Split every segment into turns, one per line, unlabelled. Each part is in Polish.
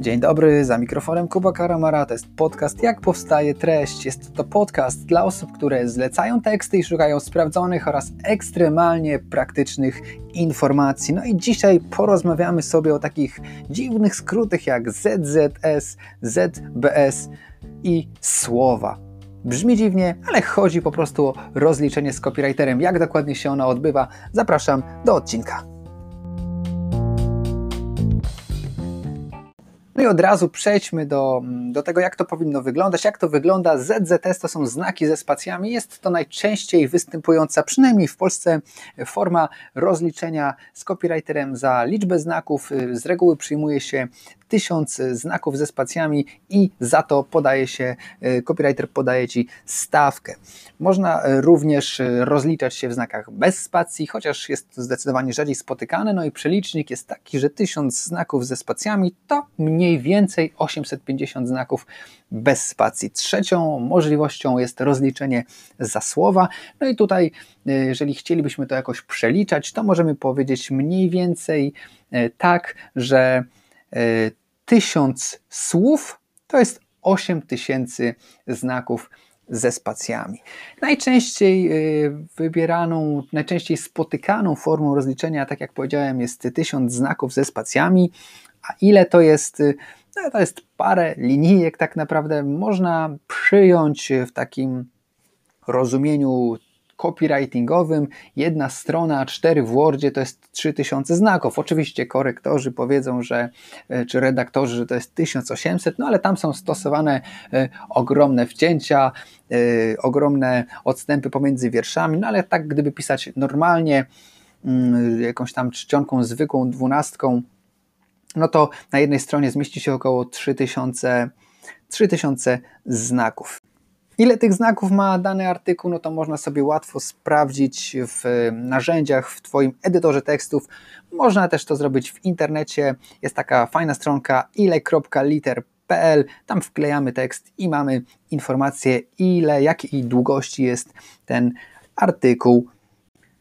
Dzień dobry, za mikrofonem Kuba Karamara. To jest podcast Jak powstaje treść. Jest to podcast dla osób, które zlecają teksty i szukają sprawdzonych oraz ekstremalnie praktycznych informacji. No i dzisiaj porozmawiamy sobie o takich dziwnych skrótach jak ZZS, ZBS i słowa. Brzmi dziwnie, ale chodzi po prostu o rozliczenie z copywriterem. Jak dokładnie się ona odbywa? Zapraszam do odcinka. No i od razu przejdźmy do, do tego, jak to powinno wyglądać. Jak to wygląda? ZZS to są znaki ze spacjami. Jest to najczęściej występująca, przynajmniej w Polsce, forma rozliczenia z copywriterem za liczbę znaków. Z reguły przyjmuje się tysiąc znaków ze spacjami i za to podaje się, e, copywriter podaje Ci stawkę. Można e, również rozliczać się w znakach bez spacji, chociaż jest to zdecydowanie rzadziej spotykane, no i przelicznik jest taki, że tysiąc znaków ze spacjami to mniej więcej 850 znaków bez spacji. Trzecią możliwością jest rozliczenie za słowa. No i tutaj, jeżeli chcielibyśmy to jakoś przeliczać, to możemy powiedzieć mniej więcej tak, że tysiąc słów to jest 8000 znaków ze spacjami. Najczęściej y, wybieraną, najczęściej spotykaną formą rozliczenia, tak jak powiedziałem, jest 1000 znaków ze spacjami. A ile to jest? Y, no, to jest parę linijek, tak naprawdę można przyjąć w takim rozumieniu copywritingowym. Jedna strona A4 w Wordzie to jest 3000 znaków. Oczywiście korektorzy powiedzą, że e, czy redaktorzy, że to jest 1800, no ale tam są stosowane e, ogromne wcięcia, ogromne odstępy pomiędzy wierszami, no ale tak gdyby pisać normalnie, mm, jakąś tam czcionką zwykłą, dwunastką, no to na jednej stronie zmieści się około 3000, 3000 znaków. Ile tych znaków ma dany artykuł, no to można sobie łatwo sprawdzić w narzędziach, w Twoim edytorze tekstów. Można też to zrobić w internecie. Jest taka fajna stronka ile.liter.pl. Tam wklejamy tekst i mamy informację, ile, jakiej długości jest ten artykuł.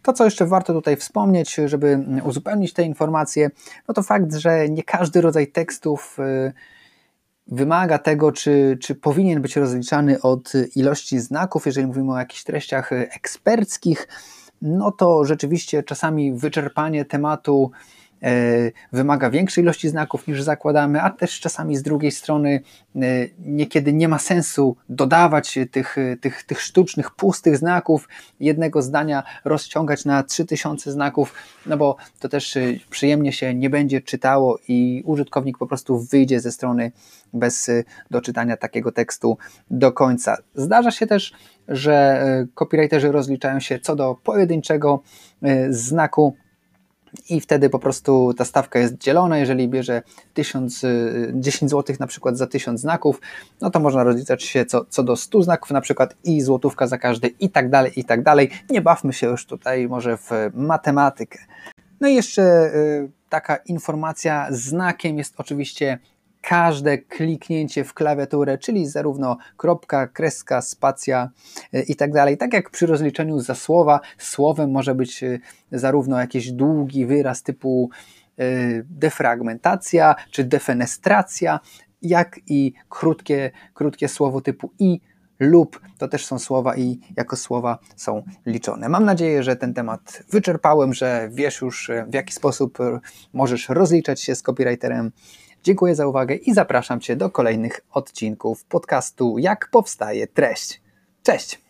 To, co jeszcze warto tutaj wspomnieć, żeby uzupełnić te informacje, no to fakt, że nie każdy rodzaj tekstów. Yy, wymaga tego, czy, czy powinien być rozliczany od ilości znaków, jeżeli mówimy o jakichś treściach eksperckich, no to rzeczywiście czasami wyczerpanie tematu wymaga większej ilości znaków niż zakładamy, a też czasami z drugiej strony e, niekiedy nie ma sensu dodawać tych, tych, tych sztucznych, pustych znaków, jednego zdania rozciągać na 3000 znaków, no bo to też e, przyjemnie się nie będzie czytało i użytkownik po prostu wyjdzie ze strony bez doczytania takiego tekstu do końca. Zdarza się też, że copywriterzy rozliczają się co do pojedynczego znaku i wtedy po prostu ta stawka jest dzielona. Jeżeli bierze 1000, 10 zł na przykład za 1000 znaków, no to można rozliczać się co, co do 100 znaków na przykład i złotówka za każdy i tak dalej, i tak dalej. Nie bawmy się już tutaj może w matematykę. No i jeszcze y, taka informacja, znakiem jest oczywiście każde kliknięcie w klawiaturę, czyli zarówno kropka, kreska, spacja e, i tak dalej. Tak jak przy rozliczeniu za słowa, słowem może być e, zarówno jakiś długi wyraz typu e, defragmentacja czy defenestracja, jak i krótkie, krótkie słowo typu i lub to też są słowa i jako słowa są liczone. Mam nadzieję, że ten temat wyczerpałem, że wiesz już w jaki sposób możesz rozliczać się z copywriterem Dziękuję za uwagę i zapraszam Cię do kolejnych odcinków podcastu Jak powstaje treść. Cześć!